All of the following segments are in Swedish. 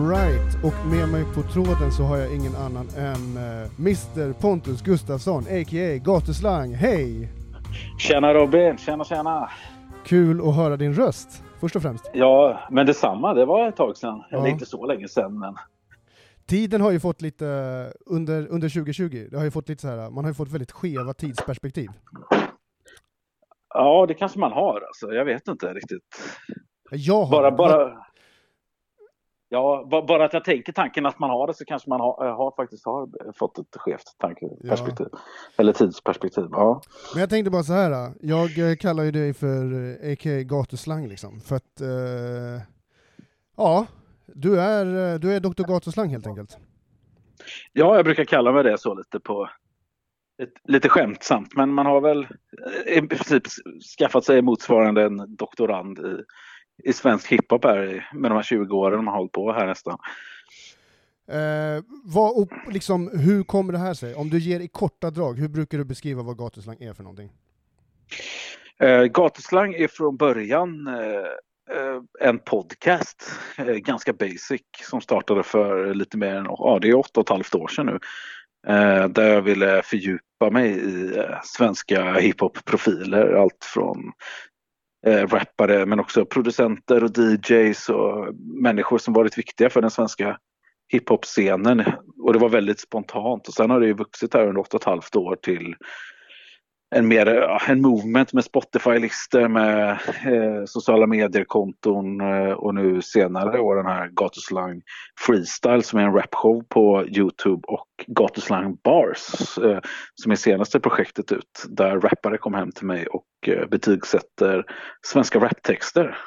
Alright, och med mig på tråden så har jag ingen annan än uh, Mr Pontus Gustafsson, a.k.a. Gatuslang. Hej! Tjena Robin, tjena tjena! Kul att höra din röst, först och främst. Ja, men detsamma. Det var ett tag sedan. Ja. Eller inte så länge sedan, men... Tiden har ju fått lite, under, under 2020, det har ju fått lite så här, man har ju fått väldigt skeva tidsperspektiv. Ja, det kanske man har alltså. Jag vet inte riktigt. Jag har bara, bara, Ja, bara att jag tänker tanken att man har det så kanske man har, eh, har faktiskt har fått ett skevt tankeperspektiv. Ja. Eller tidsperspektiv. Ja. Men jag tänkte bara så här. Jag eh, kallar ju dig för eh, a.k.a. gatuslang liksom. För att, eh, ja, du är, du är Dr. Gatuslang helt enkelt. Ja, jag brukar kalla mig det så lite på lite skämtsamt, men man har väl i princip skaffat sig motsvarande en doktorand i i svensk hiphop här med de här 20 åren de har hållit på här nästan. Eh, vad, liksom, hur kommer det här sig? Om du ger i korta drag, hur brukar du beskriva vad gatuslang är för någonting? Eh, gatuslang är från början eh, eh en podcast, eh, ganska basic, som startade för lite mer än, ja det är åtta och ett halvt år sedan nu. Eh, där jag ville fördjupa mig i svenska hiphop-profiler, allt från eh, rappare men också producenter och DJs och människor som varit viktiga för den svenska hiphop-scenen. Och det var väldigt spontant och sen har det ju vuxit här under åtta och ett halvt år till en mer en movement med Spotify-listor med eh, sociala medier-konton eh, och nu senare år den här Gatuslang Freestyle som är en rapshow på Youtube och Gatuslang Bars eh, som är senaste projektet ut där rappare kom hem till mig och eh, betygsätter svenska raptexter.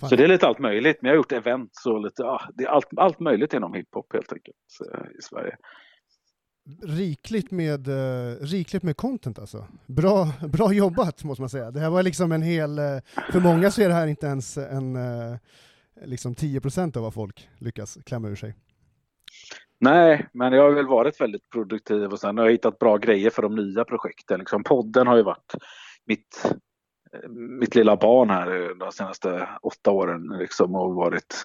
Fan. Så det är lite allt möjligt, men jag har gjort events och lite, ja, det är allt, allt möjligt inom hiphop helt enkelt eh, i Sverige rikligt med, uh, rikligt med content alltså. Bra, bra jobbat måste man säga. Det här var liksom en hel, uh, för många så är det här inte ens en, uh, liksom 10% av vad folk lyckas klämma ur sig. Nej, men jag har väl varit väldigt produktiv och sen har jag hittat bra grejer för de nya projekten. Liksom podden har ju varit mitt mitt lilla barn här de senaste åtta åren liksom och varit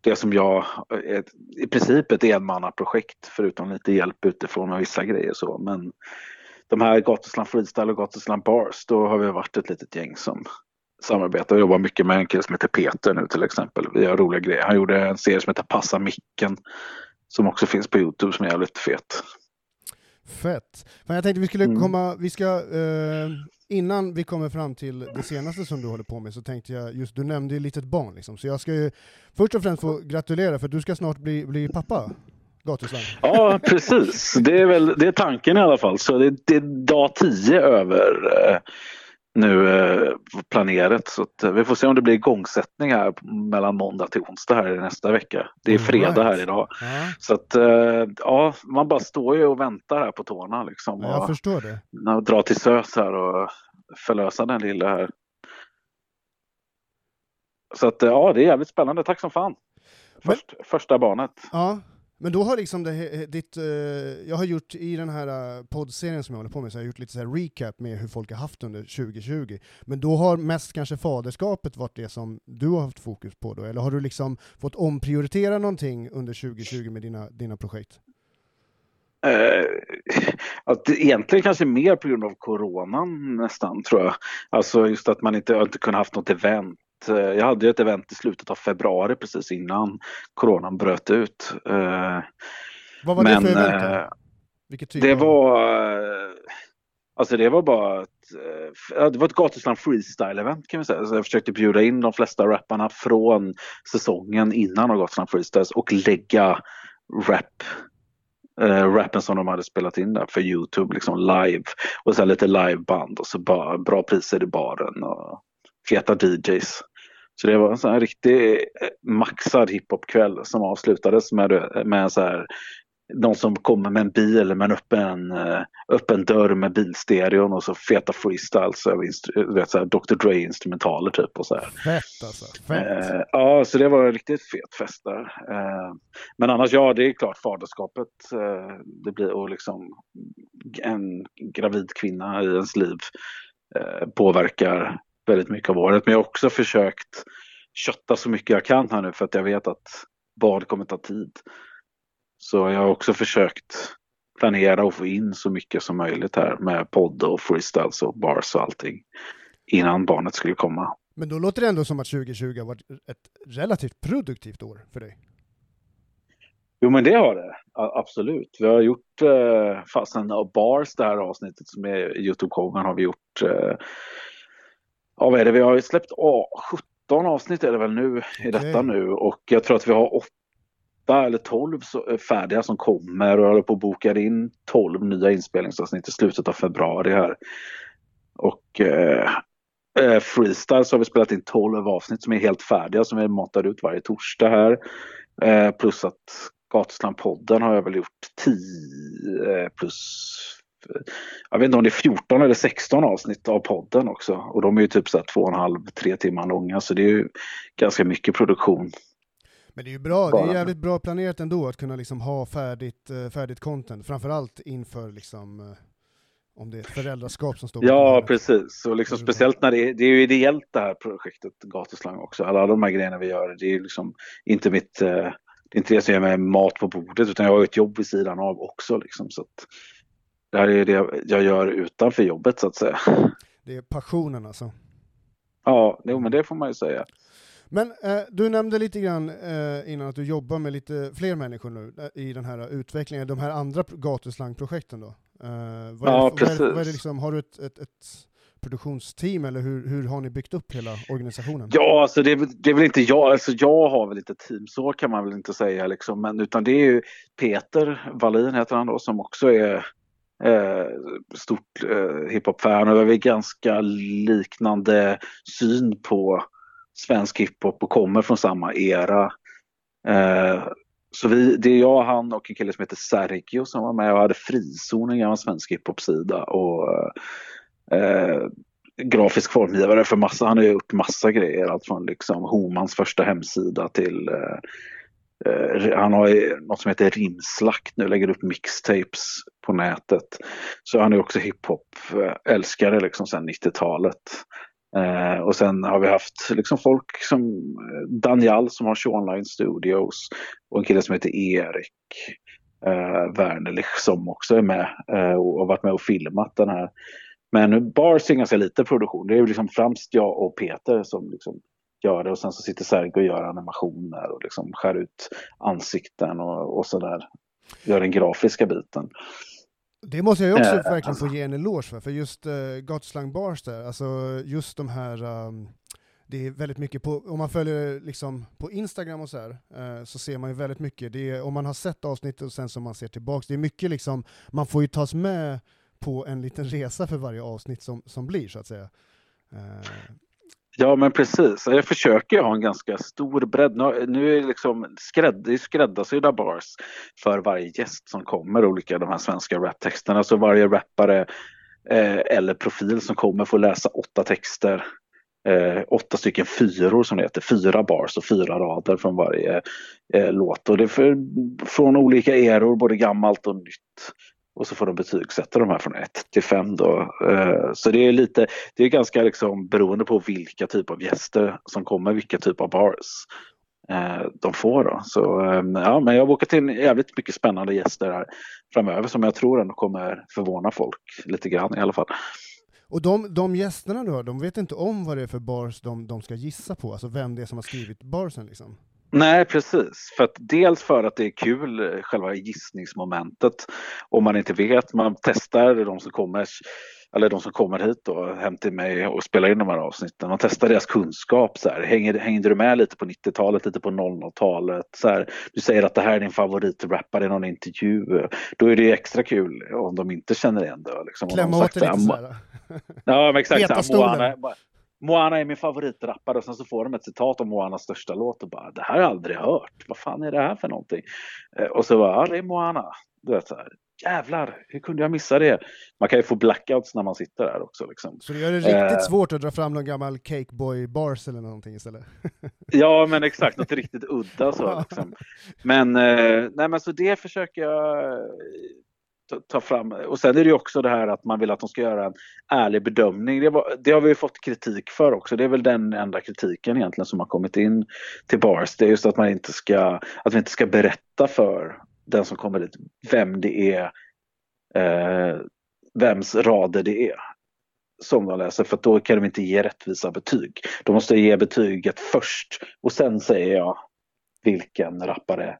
det som jag, ett, i princip ett enmannaprojekt förutom lite hjälp utifrån med vissa grejer så men de här Gatusland Freestyle och Gatusland Bars då har vi varit ett litet gäng som samarbetar och jobbar mycket med en kille som heter Peter nu till exempel. Vi har roliga grejer. Han gjorde en serie som heter Passa micken som också finns på Youtube som är jävligt fet. Fett. Men jag tänkte vi skulle mm. komma, vi ska, eh, innan vi kommer fram till det senaste som du håller på med så tänkte jag, just du nämnde ju litet barn liksom, så jag ska ju först och främst få gratulera för du ska snart bli, bli pappa. Gatusland. Ja, precis. Det är väl det är tanken i alla fall. Så det, det är dag tio över eh, nu eh, planerat. Så att, eh, vi får se om det blir igångsättning här mellan måndag till onsdag här nästa vecka. Det är fredag här idag. Ja. Så att eh, ja, man bara står ju och väntar här på tårna liksom. Ja, jag förstår det. Och dra till SÖS här och förlösa den lilla här. Så att ja, det är jävligt spännande. Tack som fan. Först, Men, första barnet. Ja, men då har liksom det, ditt, uh, jag har gjort i den här uh, poddserien som jag håller på med, så jag har gjort lite så recap med hur folk har haft under 2020. Men då har mest kanske faderskapet varit det som du har haft fokus på då, eller har du liksom fått omprioritera någonting under 2020 med dina, dina projekt? Uh, att egentligen kanske mer på grund av coronan nästan tror jag. Alltså just att man inte, inte kunnat haft något event jag hade ett event i slutet av februari precis innan coronan bröt ut. Eh, Vad var Men, det för event? Eh, Vilket typ det var Alltså det var bara ett, det var ett Gatusland freestyle-event kan vi säga. Så jag försökte bjuda in de flesta rapparna från säsongen innan av Gatusland freestyles och lägga rap äh, rappen som de hade spelat in där för Youtube liksom live. Och så lite liveband och så bara bra priser i baren och feta DJs. Så det var en sån här riktig eh, maxad hiphopkväll som avslutades med, med så här någon som kommer med en bil med en öppen, eh, öppen dörr med bilstereon och så feta freestyles över vet, så här, Dr Dre-instrumentaler typ. Och så här. Fett alltså. Fett. Eh, ja, så det var en riktigt fet fest där. Eh, men annars, ja, det är klart faderskapet. Eh, det blir och liksom en gravid kvinna i ens liv eh, påverkar väldigt mycket av året. Men jag har också försökt kötta så mycket jag kan här nu för att jag vet att Bad kommer ta tid. Så jag har också försökt planera och få in så mycket som möjligt här med podd och freestyles och bars och allting innan barnet skulle komma. Men då låter det ändå som att 2020 har varit ett relativt produktivt år för dig. Jo men det har det, absolut. Vi har gjort eh, fasen bars det här avsnittet som är Youtube-showen har vi gjort. Eh, ja vad är det, vi har släppt oh, 17 avsnitt är det väl nu i detta nu och jag tror att vi har 8 eller 12 eh, färdiga som kommer och jag håller på att boka in 12 nya inspelningsavsnitt i slutet av februari här. Och eh, eh Freestyle så har vi spelat in 12 avsnitt som är helt färdiga som vi matar ut varje torsdag här. Eh, plus att Gatusland-podden har jag väl gjort 10 plus jag vet inte om det är 14 eller 16 avsnitt av podden också. Och de är ju typ så här två och en halv, tre timmar långa. Så det är ju ganska mycket produktion. Men det är ju bra, Bara. det är jävligt bra planerat ändå att kunna liksom ha färdigt, uh, färdigt content. Framförallt inför liksom uh, om det är ett föräldraskap som står Ja, precis. Och liksom speciellt när det är, det är ju ideellt det här projektet Gatuslang också. Alla de här grejerna vi gör, det är ju liksom inte mitt uh, det är inte det som ger mig mat på bordet utan jag har ett jobb vid sidan av också. Liksom, så att det här är det jag gör utanför jobbet så att säga. Det är passionen alltså? Ja, jo, men det får man ju säga. Men eh, du nämnde lite grann eh, innan att du jobbar med lite fler människor nu eh, i den här utvecklingen, de här andra gatuslangprojekten då? Eh, vad ja, precis. Vad är, vad är det liksom, har du ett, ett, ett produktionsteam eller hur, hur har ni byggt upp hela organisationen? Ja, alltså det, är, det är väl inte jag, alltså jag har väl inte team, så kan man väl inte säga liksom, men utan det är ju Peter Wallin heter han då som också är eh, stort eh, hiphop-fan och vi har ganska liknande syn på svensk hiphop och kommer från samma era. Eh, så vi, det är jag, han och en kille som heter Sergio som var med och hade Frizon, en gammal svensk hiphop-sida. Och eh, grafisk formgivare för massa, han har ju gjort massa grejer. Allt från liksom Homans första hemsida till eh, Eh, han har något som heter Rimslakt nu, lägger upp mixtapes på nätet. Så han är också hiphop-älskare liksom sedan 90-talet. Eh, och sen har vi haft liksom folk som Daniel som har Shawnline Studios och en kille som heter Erik eh, Wernerlich som också är med eh, och har varit med och filmat den här men Bars är ganska lite produktion. Det är liksom främst jag och Peter som liksom gör det och sen så sitter Sergio och gör animationer och liksom skär ut ansikten och, och sådär. Gör den grafiska biten. Det måste jag också äh, verkligen alltså. få ge en eloge för, för just uh, Gotslang Bars där, alltså just de här um, det är väldigt mycket på, om man följer liksom på Instagram och så här, eh, så ser man ju väldigt mycket, det är, om man har sett avsnittet och sen som man ser tillbaks, det är mycket liksom, man får ju tas med på en liten resa för varje avsnitt som, som blir så att säga. Uh... Ja men precis, jag försöker ha en ganska stor bredd. Nu, nu är det liksom skrädd, skräddarsydda bars för varje gäst som kommer, olika de här svenska raptexterna. Så varje rappare eh, eller profil som kommer får läsa åtta texter eh, åtta stycken fyror som det heter, fyra bars och fyra rader från varje eh, låt. Och det är för, från olika eror, både gammalt och nytt. Och så får de betygsätta de här från 1 till 5 då. Eh, så det är lite, det är ganska liksom beroende på vilka typ av gäster som kommer, vilka typ av bars eh, de får då. Så ehm, ja, men jag har bokat in jävligt mycket spännande gäster här framöver som jag tror ändå kommer förvåna folk lite grann i alla fall. Och de, de gästerna då, de vet inte om vad det är för bars de, de ska gissa på, alltså vem det är som har skrivit barsen liksom? Nej, precis. För dels för att det är kul, eh, själva gissningsmomentet. Om man inte vet, man testar de som kommer eller de som kommer hit då, hem till mig och spelar in de här avsnitten. Man testar deras kunskap. Så här. Hänger, hängde du med lite på 90-talet, lite på 00-talet? Så här, du säger att det här är din favoritrappare i någon intervju. Då är det extra kul om de inte känner igen det. Liksom, Klämma åt det lite sådär. Ja, men exakt. Moana, är min favoritrappare och sen så får de ett citat om Moanas största låt och bara det här har jag aldrig hört. Vad fan är det här för någonting? Eh, och så bara, ja det är Moana. Du vet, så här, jävlar, hur kunde jag missa det? Man kan ju få blackouts när man sitter där också. Liksom. Så det gör det riktigt eh, svårt att dra fram någon gammal Cakeboy Bars eller någonting istället? ja, men exakt, något riktigt udda så. Liksom. Men, eh, nej, men så det försöker jag ta fram. Och sen är det ju också det här att man vill att de ska göra en ärlig bedömning. Det, var, det har vi fått kritik för också. Det är väl den enda kritiken egentligen som har kommit in till Bars. Det är just att man inte ska, att vi inte ska berätta för den som kommer dit vem det är, eh, vems rader det är som de läser för då kan de inte ge rättvisa betyg. De måste ge betyget först och sen säger jag vilken rappare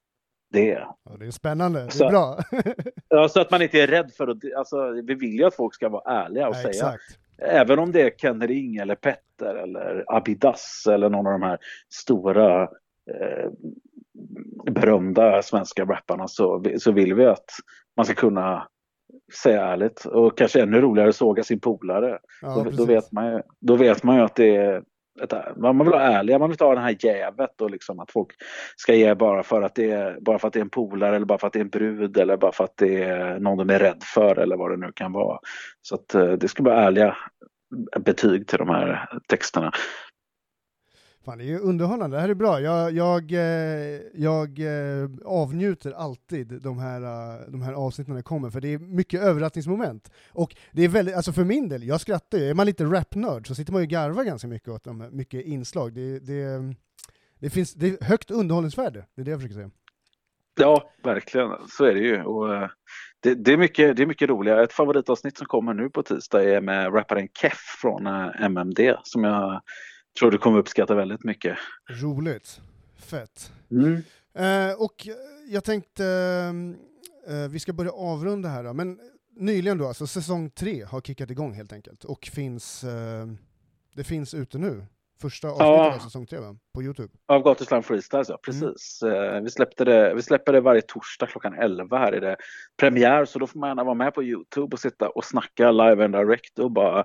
det är. Ja, det är spännande, det är så, bra. ja, så att man inte är rädd för att, alltså vi vill ju att folk ska vara ärliga och ja, säga. Exakt. Även om det är Ken Ring eller Petter eller Abidas eller någon av de här stora eh, berömda svenska rapparna så, så vill vi att man ska kunna säga ärligt och kanske ännu roligare såga sin polare. Ja, då, då, vet man ju, då vet man ju att det är man vill vara ärliga, man vill inte ha det här jävet och liksom att folk ska ge bara för att det är, bara för att det är en polare eller bara för att det är en brud eller bara för att det är någon de är rädd för eller vad det nu kan vara. Så att eh, det ska vara ärliga betyg till de här texterna. Fan, det är ju underhållande, det här är bra. Jag, jag, eh, jag eh, avnjuter alltid de här, eh, de här avsnitten när det kommer, för det är mycket överraskningsmoment. Och det är väldigt, alltså för min del, jag skrattar ju. Är man lite rapnörd så sitter man ju och garvar ganska mycket åt de här, mycket inslag. Det, det, det, finns, det är högt underhållningsvärde, det är det jag försöker säga. Ja, verkligen. Så är det ju. Och det, det, är mycket, det är mycket roligare. Ett favoritavsnitt som kommer nu på tisdag är med rapparen Keff från MMD som jag tror du kommer uppskatta väldigt mycket. Roligt. Fett. Mm. Eh, och jag tänkte, eh, vi ska börja avrunda här då, men nyligen då, alltså säsong tre har kickat igång helt enkelt och finns, eh, det finns ute nu. Första avsnittet ja. av säsong tre va? På Youtube? Av Gatusland Freestyles ja, precis. Mm. vi, släppte det, vi släpper det varje torsdag klockan 11 här är det premiär så då får man gärna vara med på Youtube och sitta och snacka live and direct och bara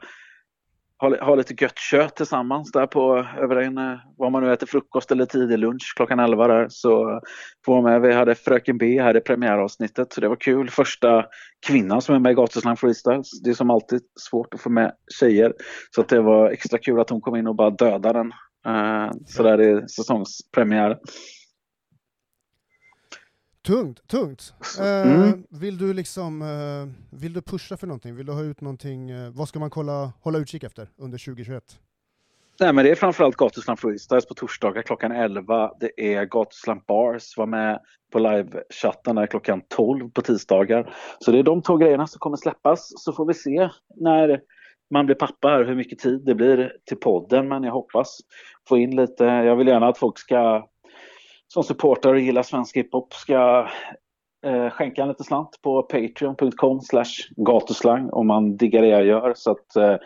ha, ha lite gött kött tillsammans där på över en, eh, vad man nu äter frukost eller tidig lunch klockan 11 där så eh, får man med. Vi hade Fröken B här i premiäravsnittet så det var kul. Första kvinnan som är med i Gatuslang Freestyles. Det är som alltid svårt att få med tjejer så att det var extra kul att hon kom in och bara dödade den. Uh, så där i säsongspremiär. Tungt, tungt. Eh, mm. vill du liksom, eh, vill du pusha för någonting? Vill du ha ut någonting? Eh, vad ska man kolla, hålla utkik efter under 2021? Nej, men det är framförallt Gatusland Freestyles på torsdagar klockan 11. Det är Gatusland Bars, var med på live-chatten klockan 12 på tisdagar. Så det är de två grejerna som kommer släppas, så får vi se när man blir pappa här, hur mycket tid det blir till podden, men jag hoppas få in lite. Jag vill gärna att folk ska som supportar och gillar svensk hiphop ska eh, skänka en liten slant på patreon.com slash gatuslang om man diggar det jag gör så att eh,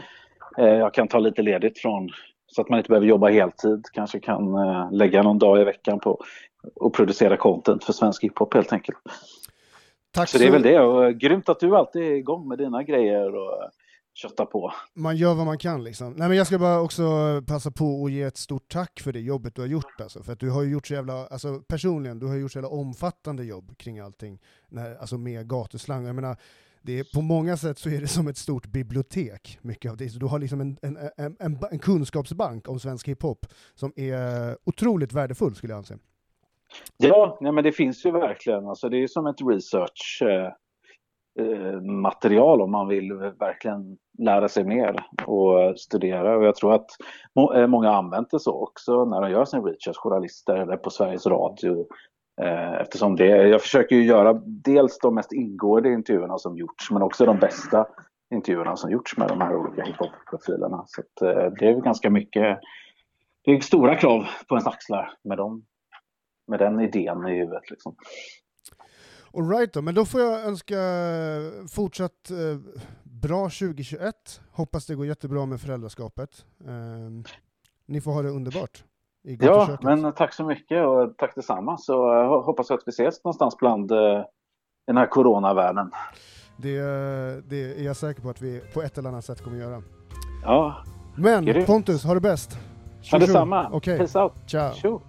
eh, jag kan ta lite ledigt från så att man inte behöver jobba heltid. Kanske kan eh, lägga någon dag i veckan på att producera content för svensk hiphop helt enkelt. Tack så, så det är väl det. Och, grymt att du alltid är igång med dina grejer. Och, kötta på. Man gör vad man kan liksom. Nej men jag ska bara också passa på att ge ett stort tack för det jobbet du har gjort alltså. För att du har gjort så jävla, alltså personligen, du har gjort så jävla omfattande jobb kring allting. När, alltså med gatuslang. Jag menar, det är, på många sätt så är det som ett stort bibliotek, mycket av det. Så du har liksom en, en, en, en, en kunskapsbank om svensk hiphop som är otroligt värdefull skulle jag anse. Ja, nej men det finns ju verkligen. Alltså det är som ett research eh, Eh, material om man vill verkligen lära sig mer och studera. Och jag tror att må eh, många använder det så också när de gör sin research, journalister eller på Sveriges Radio. Eh, eftersom det, jag försöker ju göra dels de mest ingående intervjuerna som gjorts men också de bästa intervjuerna som gjorts med de här olika hiphop-profilerna. Så det är ganska mycket, det är stora krav på ens axlar med, dem, med den idén i huvudet. Liksom. Alright då, men då får jag önska fortsatt eh, bra 2021. Hoppas det går jättebra med föräldraskapet. Eh, ni får ha det underbart. ja, men tack så mycket och tack detsamma. Så uh, hoppas att vi ses någonstans bland uh, den här coronavärlden. Det, det är jag säker på att vi på ett eller annat sätt kommer göra. Ja. Men Pontus, ha det bäst. Ja, detsamma. Okay. Peace out. Ciao. Tjo.